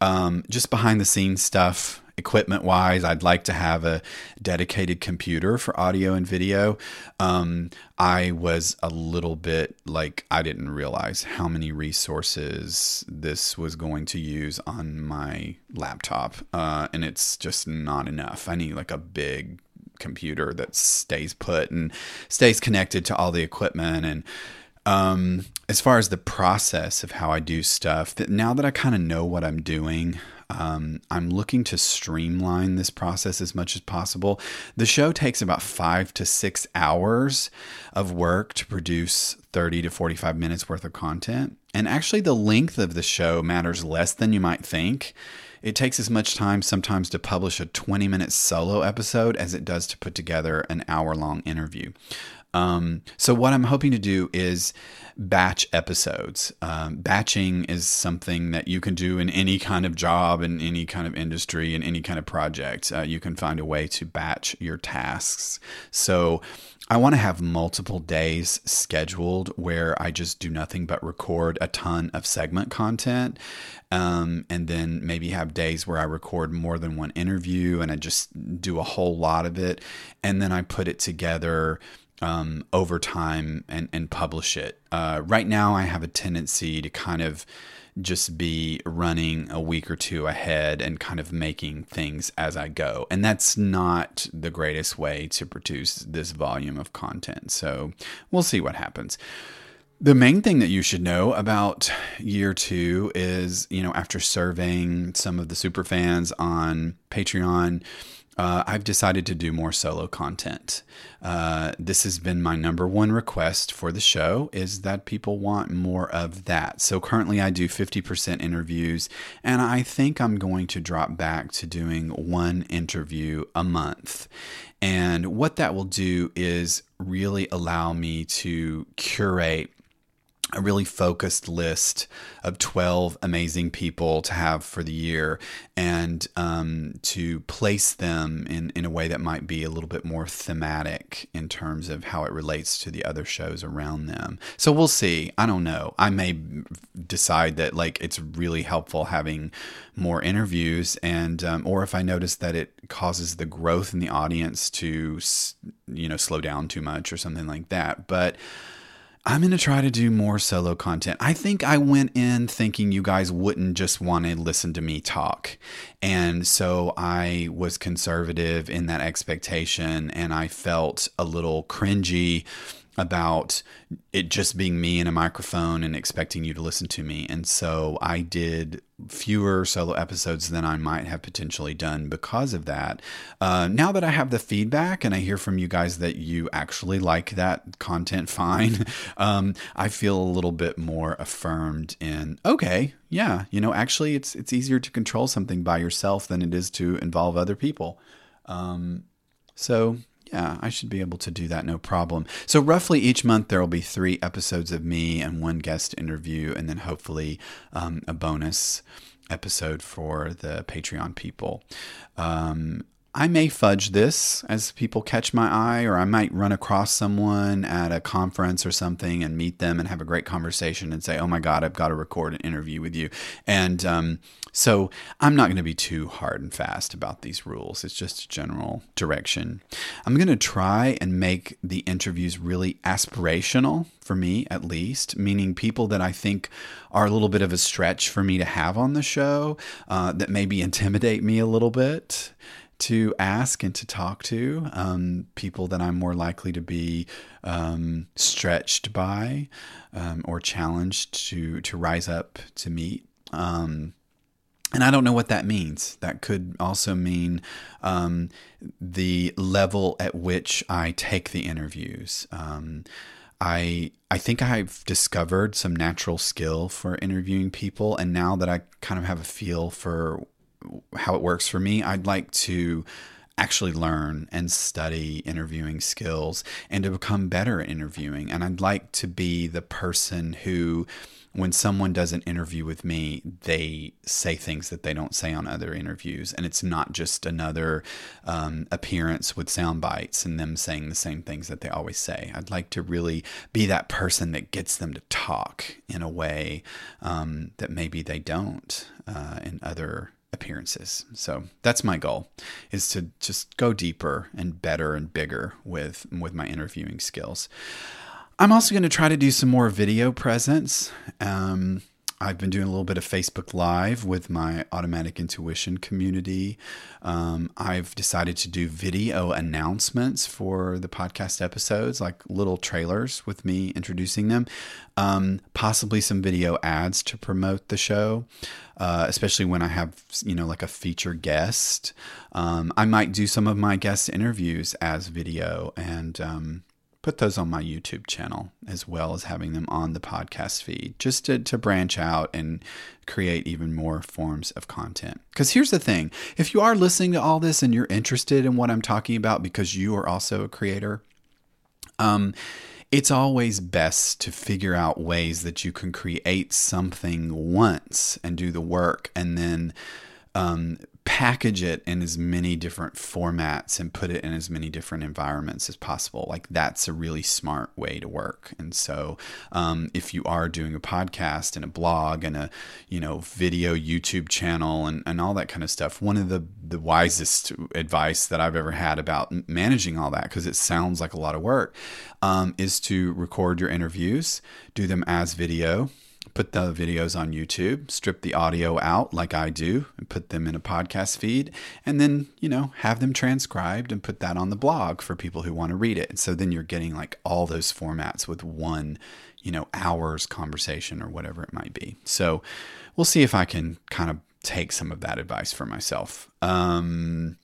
Um, just behind the scenes stuff equipment wise, I'd like to have a dedicated computer for audio and video. Um, I was a little bit like, I didn't realize how many resources this was going to use on my laptop. Uh, and it's just not enough. I need like a big computer that stays put and stays connected to all the equipment and um, as far as the process of how I do stuff, now that I kind of know what I'm doing, um, I'm looking to streamline this process as much as possible. The show takes about five to six hours of work to produce 30 to 45 minutes worth of content. And actually, the length of the show matters less than you might think. It takes as much time sometimes to publish a 20 minute solo episode as it does to put together an hour long interview. Um, so, what I'm hoping to do is batch episodes. Um, batching is something that you can do in any kind of job, in any kind of industry, in any kind of project. Uh, you can find a way to batch your tasks. So I want to have multiple days scheduled where I just do nothing but record a ton of segment content. Um, and then maybe have days where I record more than one interview and I just do a whole lot of it. And then I put it together um, over time and, and publish it. Uh, right now, I have a tendency to kind of just be running a week or two ahead and kind of making things as I go. And that's not the greatest way to produce this volume of content. So we'll see what happens. The main thing that you should know about year two is, you know, after surveying some of the super fans on Patreon, uh, I've decided to do more solo content. Uh, this has been my number one request for the show is that people want more of that. So currently I do 50% interviews and I think I'm going to drop back to doing one interview a month. And what that will do is really allow me to curate a really focused list of 12 amazing people to have for the year and um, to place them in, in a way that might be a little bit more thematic in terms of how it relates to the other shows around them. So we'll see. I don't know. I may decide that like it's really helpful having more interviews and um, or if I notice that it causes the growth in the audience to you know slow down too much or something like that. But I'm going to try to do more solo content. I think I went in thinking you guys wouldn't just want to listen to me talk. And so I was conservative in that expectation and I felt a little cringy about it just being me and a microphone and expecting you to listen to me. And so I did fewer solo episodes than I might have potentially done because of that. Uh, now that I have the feedback and I hear from you guys that you actually like that content fine, um, I feel a little bit more affirmed in, okay, yeah, you know, actually it's, it's easier to control something by yourself than it is to involve other people. Um, so yeah, I should be able to do that no problem. So, roughly each month, there will be three episodes of me and one guest interview, and then hopefully um, a bonus episode for the Patreon people. Um, I may fudge this as people catch my eye, or I might run across someone at a conference or something and meet them and have a great conversation and say, Oh my God, I've got to record an interview with you. And um, so I'm not going to be too hard and fast about these rules. It's just a general direction. I'm going to try and make the interviews really aspirational for me, at least, meaning people that I think are a little bit of a stretch for me to have on the show uh, that maybe intimidate me a little bit to ask and to talk to, um, people that I'm more likely to be um, stretched by um, or challenged to to rise up to meet. Um, and I don't know what that means. That could also mean um, the level at which I take the interviews. Um, I I think I've discovered some natural skill for interviewing people, and now that I kind of have a feel for how it works for me. I'd like to actually learn and study interviewing skills and to become better at interviewing. And I'd like to be the person who when someone does an interview with me, they say things that they don't say on other interviews. And it's not just another um, appearance with sound bites and them saying the same things that they always say. I'd like to really be that person that gets them to talk in a way um, that maybe they don't uh, in other appearances. So that's my goal is to just go deeper and better and bigger with with my interviewing skills. I'm also going to try to do some more video presence. Um, I've been doing a little bit of Facebook Live with my automatic intuition community. Um, I've decided to do video announcements for the podcast episodes, like little trailers with me introducing them, um, possibly some video ads to promote the show. Uh, especially when I have, you know, like a feature guest. Um, I might do some of my guest interviews as video and um, put those on my YouTube channel as well as having them on the podcast feed just to, to branch out and create even more forms of content. Because here's the thing if you are listening to all this and you're interested in what I'm talking about because you are also a creator, um, it's always best to figure out ways that you can create something once and do the work and then um, package it in as many different formats and put it in as many different environments as possible. Like that's a really smart way to work. And so, um, if you are doing a podcast and a blog and a you know video YouTube channel and, and all that kind of stuff, one of the the wisest advice that I've ever had about managing all that because it sounds like a lot of work um, is to record your interviews, do them as video put the videos on YouTube, strip the audio out like I do, and put them in a podcast feed, and then, you know, have them transcribed and put that on the blog for people who want to read it. And so then you're getting like all those formats with one, you know, hours conversation or whatever it might be. So we'll see if I can kind of take some of that advice for myself. Um,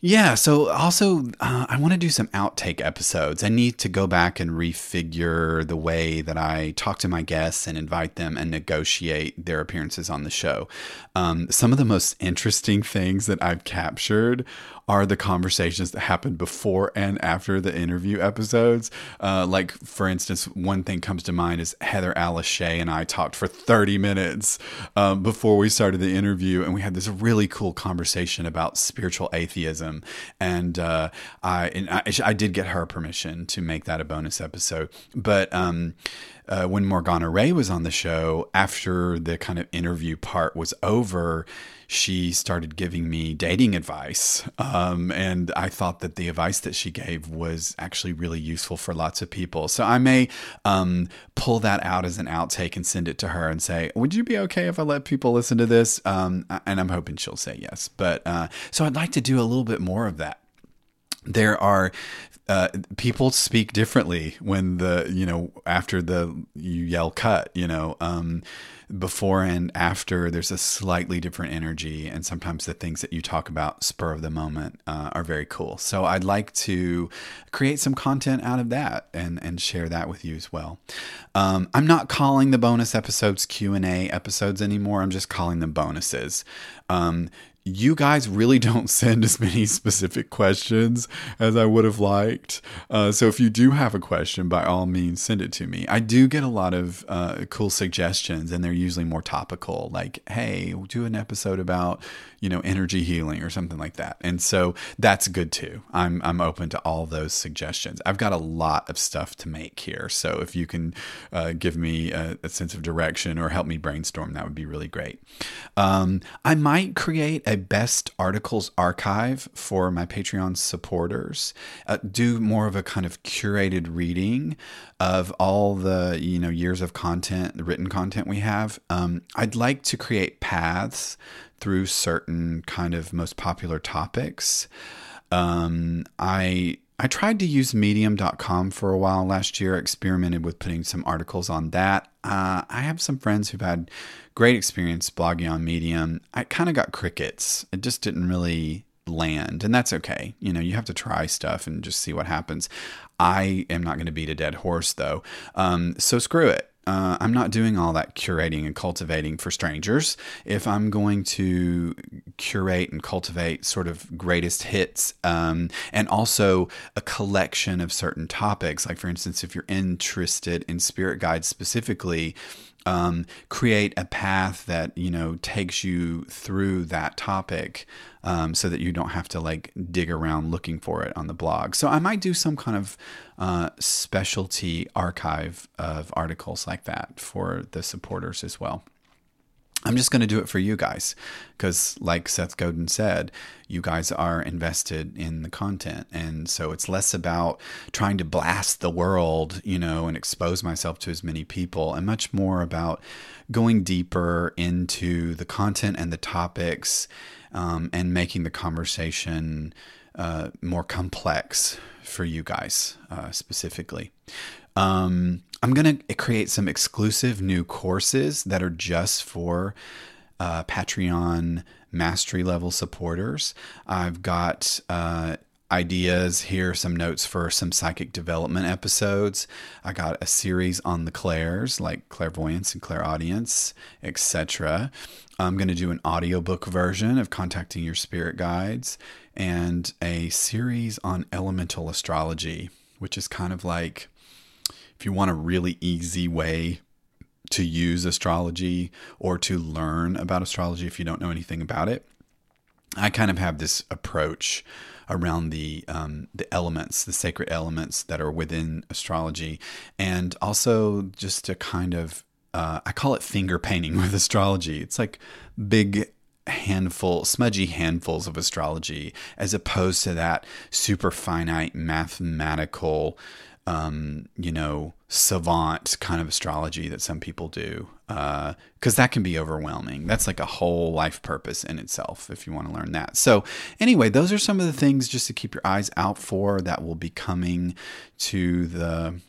yeah. So also, uh, I want to do some outtake episodes. I need to go back and refigure the way that I talk to my guests and invite them and negotiate their appearances on the show. Um, some of the most interesting things that I've captured are the conversations that happened before and after the interview episodes. Uh, like, for instance, one thing comes to mind is Heather Alice Shea and I talked for 30 minutes um, before we started the interview, and we had this really cool conversation about spiritual atheism. And uh, I, and I, I, did get her permission to make that a bonus episode. But um, uh, when Morgana Rae was on the show, after the kind of interview part was over, she started giving me dating advice. Um, and I thought that the advice that she gave was actually really useful for lots of people. So I may um, pull that out as an outtake and send it to her and say, Would you be okay if I let people listen to this? Um, and I'm hoping she'll say yes. But uh, so I'd like to do a little bit more of that there are uh, people speak differently when the you know after the you yell cut you know um, before and after there's a slightly different energy and sometimes the things that you talk about spur of the moment uh, are very cool. So i'd like to create some content out of that and and share that with you as well. Um, i'm not calling the bonus episodes q&a episodes anymore. I'm just calling them bonuses. Um, you guys really don't send as many specific questions as I would have liked. Uh, so if you do have a question, by all means, send it to me. I do get a lot of uh, cool suggestions, and they're usually more topical, like, hey, we'll do an episode about, you know, energy healing or something like that. And so that's good too. I'm, I'm open to all those suggestions. I've got a lot of stuff to make here. So if you can uh, give me a, a, sense of direction or help me brainstorm, that would be really great. Um, I might create a best articles archive for my Patreon supporters. Uh, do more of a kind of curated reading of all the you know years of content, the written content we have. Um, I'd like to create paths through certain kind of most popular topics. Um, I I tried to use medium.com for a while last year, experimented with putting some articles on that. Uh, I have some friends who've had great experience blogging on Medium. I kind of got crickets. It just didn't really land, and that's okay. You know, you have to try stuff and just see what happens. I am not going to beat a dead horse though. Um, so screw it. Uh, I'm not doing all that curating and cultivating for strangers. If I'm going to curate and cultivate sort of greatest hits, um, and also a collection of certain topics, like for instance, if you're interested in spirit guides specifically, um, create a path that you know takes you through that topic um, so that you don't have to like dig around looking for it on the blog so i might do some kind of uh, specialty archive of articles like that for the supporters as well I'm just going to do it for you guys because, like Seth Godin said, you guys are invested in the content. And so it's less about trying to blast the world, you know, and expose myself to as many people, and much more about going deeper into the content and the topics um, and making the conversation uh, more complex for you guys uh, specifically. Um, I'm going to create some exclusive new courses that are just for uh, Patreon mastery level supporters. I've got uh, ideas here, some notes for some psychic development episodes. I got a series on the clairs, like clairvoyance and clairaudience, etc. I'm going to do an audiobook version of contacting your spirit guides and a series on elemental astrology, which is kind of like if you want a really easy way to use astrology or to learn about astrology if you don't know anything about it, I kind of have this approach around the um, the elements, the sacred elements that are within astrology, and also just to kind of uh, I call it finger painting with astrology. It's like big handful, smudgy handfuls of astrology, as opposed to that super finite mathematical um, you know, savant kind of astrology that some people do, because uh, that can be overwhelming. That's like a whole life purpose in itself if you want to learn that. So, anyway, those are some of the things just to keep your eyes out for that will be coming to the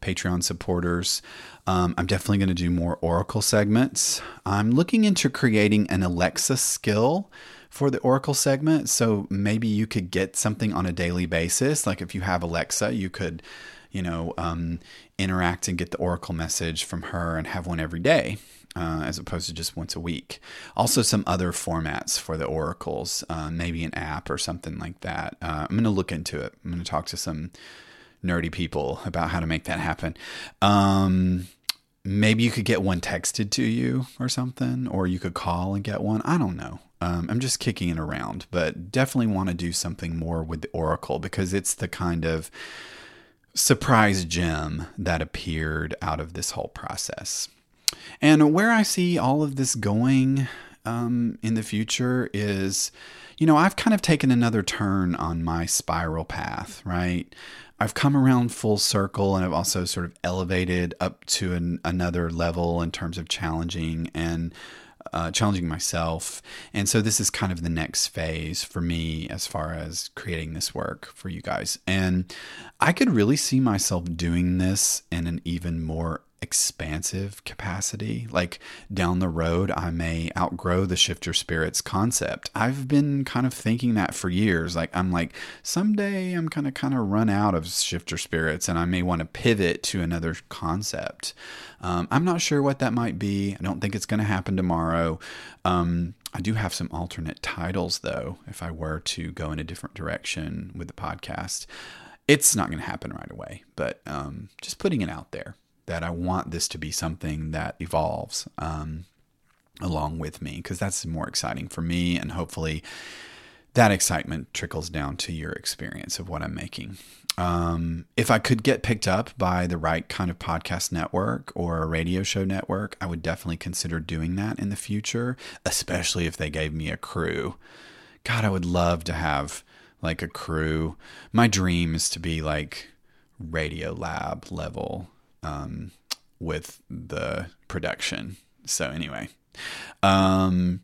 Patreon supporters. Um, I'm definitely going to do more Oracle segments. I'm looking into creating an Alexa skill for the Oracle segment. So maybe you could get something on a daily basis. Like if you have Alexa, you could you know, um, interact and get the Oracle message from her and have one every day. Uh, as opposed to just once a week. Also, some other formats for the oracles, uh, maybe an app or something like that. Uh, I'm going to look into it. I'm going to talk to some nerdy people about how to make that happen. Um, maybe you could get one texted to you or something, or you could call and get one. I don't know. Um, I'm just kicking it around, but definitely want to do something more with the Oracle because it's the kind of surprise gem that appeared out of this whole process. And where I see all of this going um, in the future is, you know, I've kind of taken another turn on my spiral path, right? I've come around full circle and I've also sort of elevated up to an, another level in terms of challenging and uh, challenging myself. And so this is kind of the next phase for me as far as creating this work for you guys. And I could really see myself doing this in an even more expansive capacity. Like down the road, I may outgrow the Shift Your Spirits concept. I've been kind of thinking that for years. Like I'm like someday I'm gonna kind of run out of Shift Your Spirits, and I may want to pivot to another concept. Um, I'm not sure what that might be. I don't think it's going to happen tomorrow. Um, I do have some alternate titles though. If I were to go in a different direction with the podcast, it's not going to happen right away. But um, just putting it out there that I want this to be something that evolves um, along with me because that's more exciting for me and hopefully that excitement trickles down to your experience of what I'm making. Um, if I could get picked up by the right kind of podcast network or a radio show network, I would definitely consider doing that in the future, especially if they gave me a crew. God, I would love to have like a crew. My dream is to be like Radio Lab level um, with the production. So anyway, um,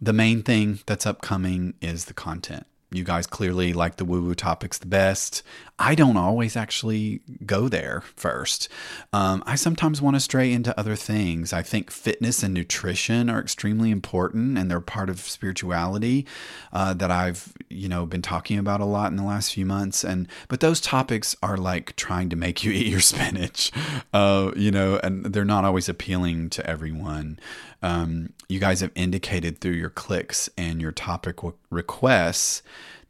the main thing that's upcoming is the content. You guys clearly like the woo woo topics the best. I don't always actually go there first. Um, I sometimes want to stray into other things. I think fitness and nutrition are extremely important, and they're part of spirituality uh, that I've you know been talking about a lot in the last few months. And but those topics are like trying to make you eat your spinach, uh, you know, and they're not always appealing to everyone. Um, you guys have indicated through your clicks and your topic requests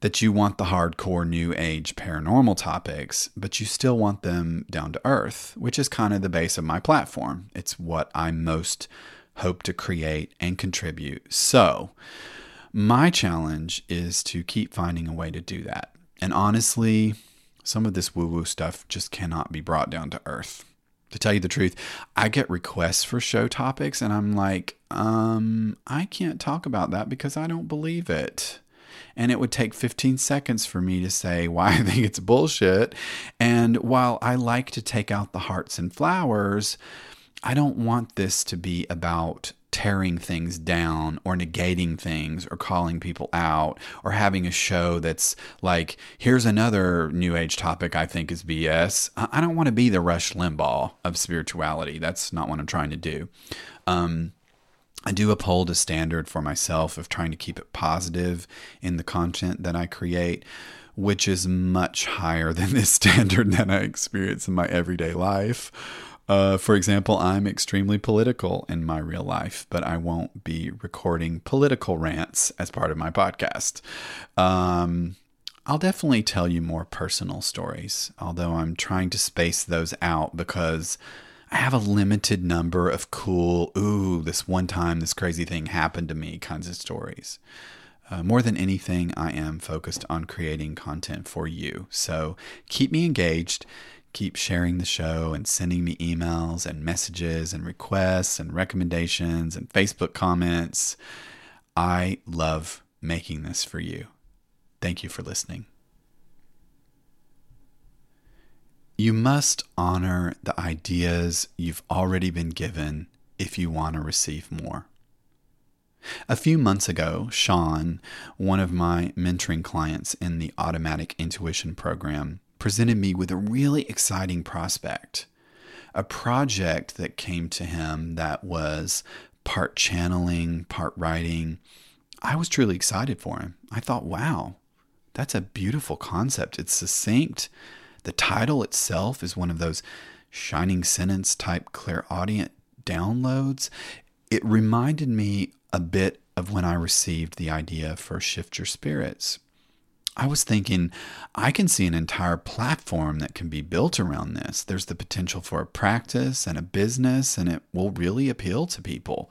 that you want the hardcore new age paranormal topics, but you still want them down to earth, which is kind of the base of my platform. It's what I most hope to create and contribute. So, my challenge is to keep finding a way to do that. And honestly, some of this woo woo stuff just cannot be brought down to earth. To tell you the truth, I get requests for show topics, and I'm like, um, I can't talk about that because I don't believe it and it would take 15 seconds for me to say why I think it's bullshit. And while I like to take out the hearts and flowers, I don't want this to be about tearing things down or negating things or calling people out or having a show that's like, here's another new age topic I think is BS. I don't want to be the Rush Limbaugh of spirituality. That's not what I'm trying to do. Um, I do uphold a standard for myself of trying to keep it positive in the content that I create, which is much higher than this standard that I experience in my everyday life. Uh, for example, I'm extremely political in my real life, but I won't be recording political rants as part of my podcast. Um, I'll definitely tell you more personal stories, although I'm trying to space those out because I have a limited number of cool, ooh, this one time this crazy thing happened to me kinds of stories. Uh, more than anything, I am focused on creating content for you. So keep me engaged. Keep sharing the show and sending me emails and messages and requests and recommendations and Facebook comments. I love making this for you. Thank you for listening. You must honor the ideas you've already been given if you want to receive more. A few months ago, Sean, one of my mentoring clients in the Automatic Intuition program, presented me with a really exciting prospect. A project that came to him that was part channeling, part writing. I was truly excited for him. I thought, wow, that's a beautiful concept. It's succinct, the title itself is one of those shining sentence type clairaudient downloads. It reminded me a bit of when I received the idea for Shift Your Spirits. I was thinking, I can see an entire platform that can be built around this. There's the potential for a practice and a business, and it will really appeal to people.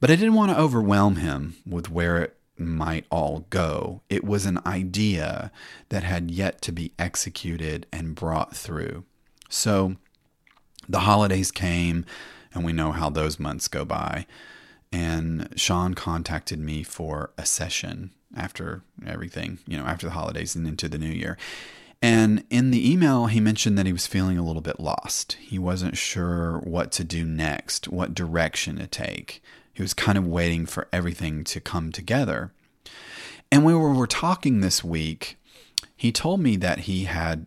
But I didn't want to overwhelm him with where it might all go. It was an idea that had yet to be executed and brought through. So the holidays came, and we know how those months go by. And Sean contacted me for a session after everything, you know, after the holidays and into the new year. And in the email, he mentioned that he was feeling a little bit lost. He wasn't sure what to do next, what direction to take. He was kind of waiting for everything to come together. And when we were talking this week, he told me that he had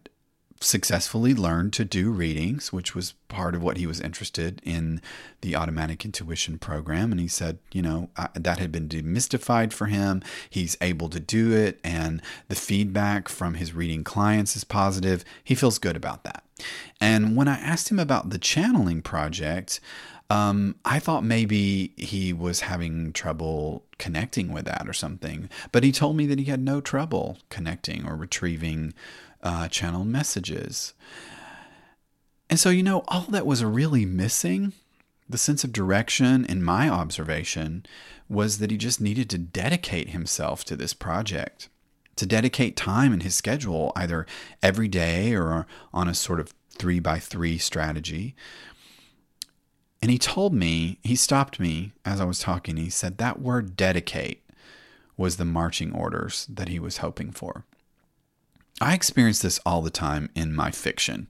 successfully learned to do readings, which was part of what he was interested in the automatic intuition program. And he said, you know, that had been demystified for him. He's able to do it, and the feedback from his reading clients is positive. He feels good about that. And when I asked him about the channeling project, um, I thought maybe he was having trouble connecting with that or something, but he told me that he had no trouble connecting or retrieving uh, channel messages. And so, you know, all that was really missing, the sense of direction in my observation, was that he just needed to dedicate himself to this project, to dedicate time in his schedule, either every day or on a sort of three by three strategy, and he told me, he stopped me as I was talking. He said that word dedicate was the marching orders that he was hoping for. I experience this all the time in my fiction.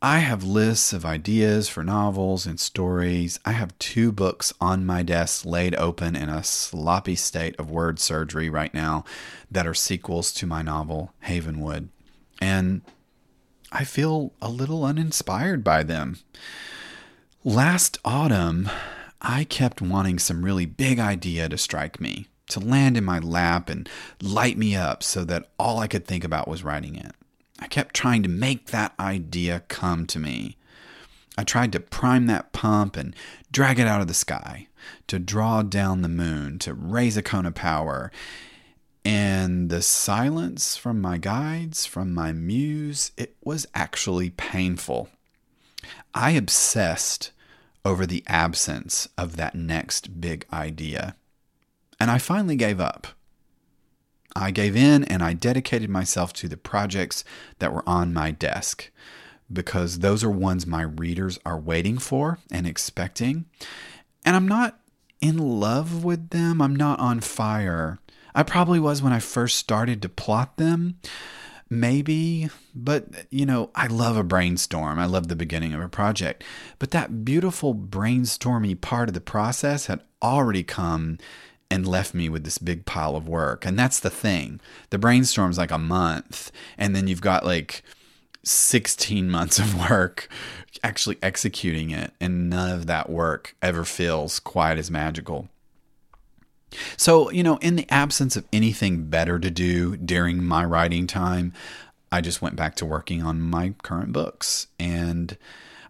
I have lists of ideas for novels and stories. I have two books on my desk laid open in a sloppy state of word surgery right now that are sequels to my novel, Havenwood. and I feel a little uninspired by them. Last autumn, I kept wanting some really big idea to strike me, to land in my lap and light me up so that all I could think about was writing it. I kept trying to make that idea come to me. I tried to prime that pump and drag it out of the sky, to draw down the moon, to raise a cone of power. And the silence from my guides, from my muse, it was actually painful. I obsessed over the absence of that next big idea. And I finally gave up. I gave in and I dedicated myself to the projects that were on my desk because those are ones my readers are waiting for and expecting. And I'm not in love with them, I'm not on fire. I probably was when I first started to plot them. Maybe, but you know, I love a brainstorm. I love the beginning of a project. But that beautiful brainstormy part of the process had already come and left me with this big pile of work. And that's the thing. The brainstorm's like a month, and then you've got like 16 months of work actually executing it, and none of that work ever feels quite as magical. So, you know, in the absence of anything better to do during my writing time, I just went back to working on my current books. And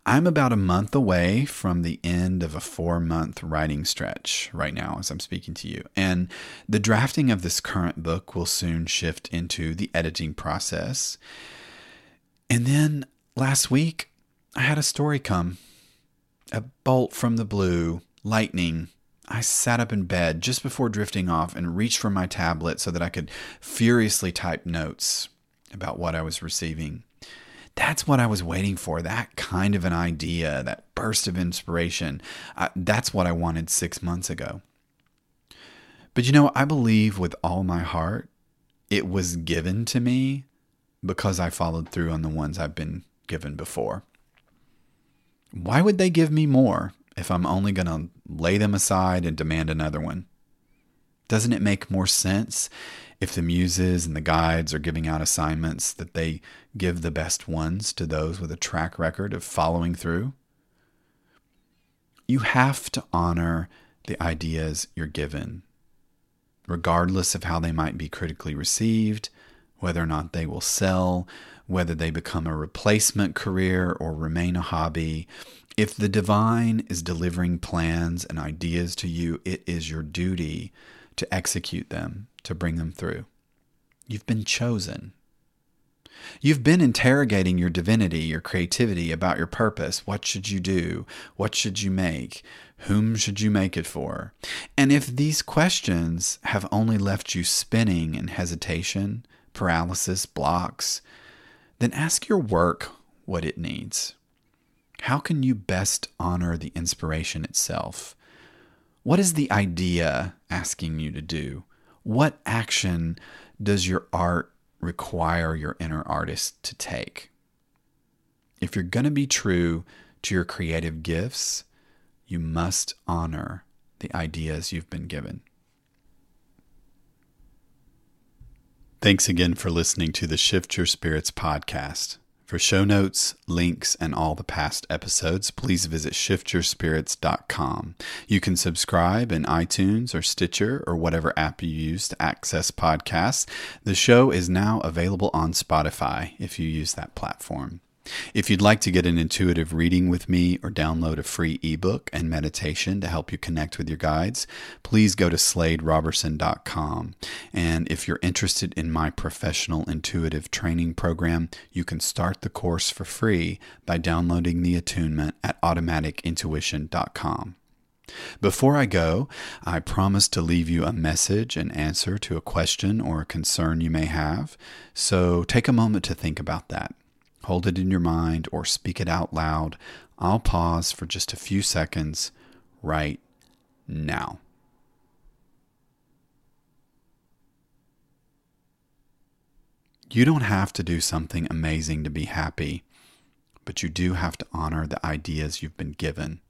I'm about a month away from the end of a four month writing stretch right now as I'm speaking to you. And the drafting of this current book will soon shift into the editing process. And then last week, I had a story come a bolt from the blue, lightning, I sat up in bed just before drifting off and reached for my tablet so that I could furiously type notes about what I was receiving. That's what I was waiting for that kind of an idea, that burst of inspiration. Uh, that's what I wanted six months ago. But you know, I believe with all my heart it was given to me because I followed through on the ones I've been given before. Why would they give me more if I'm only going to lay them aside and demand another one? Doesn't it make more sense if the muses and the guides are giving out assignments that they give the best ones to those with a track record of following through? You have to honor the ideas you're given, regardless of how they might be critically received, whether or not they will sell, whether they become a replacement career or remain a hobby, if the divine is delivering plans and ideas to you, it is your duty to execute them, to bring them through. You've been chosen. You've been interrogating your divinity, your creativity about your purpose. What should you do? What should you make? Whom should you make it for? And if these questions have only left you spinning in hesitation, paralysis, blocks, then ask your work what it needs. How can you best honor the inspiration itself? What is the idea asking you to do? What action does your art require your inner artist to take? If you're going to be true to your creative gifts, you must honor the ideas you've been given. Thanks again for listening to the Shift Your Spirits podcast. For show notes, links, and all the past episodes, please visit shiftyourspirits.com. You can subscribe in iTunes or Stitcher or whatever app you use to access podcasts. The show is now available on Spotify if you use that platform. If you'd like to get an intuitive reading with me or download a free ebook and meditation to help you connect with your guides, please go to sladerobertson.com. And if you're interested in my professional intuitive training program, you can start the course for free by downloading the attunement at automaticintuition.com. Before I go, I promise to leave you a message and answer to a question or a concern you may have, so take a moment to think about that. Hold it in your mind or speak it out loud. I'll pause for just a few seconds right now. You don't have to do something amazing to be happy, but you do have to honor the ideas you've been given,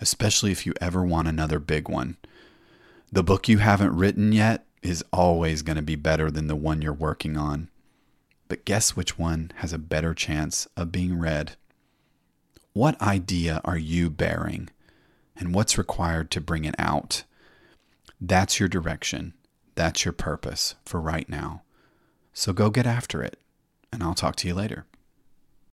especially if you ever want another big one. The book you haven't written yet is always going to be better than the one you're working on. But guess which one has a better chance of being read? What idea are you bearing, and what's required to bring it out? That's your direction. That's your purpose for right now. So go get after it, and I'll talk to you later.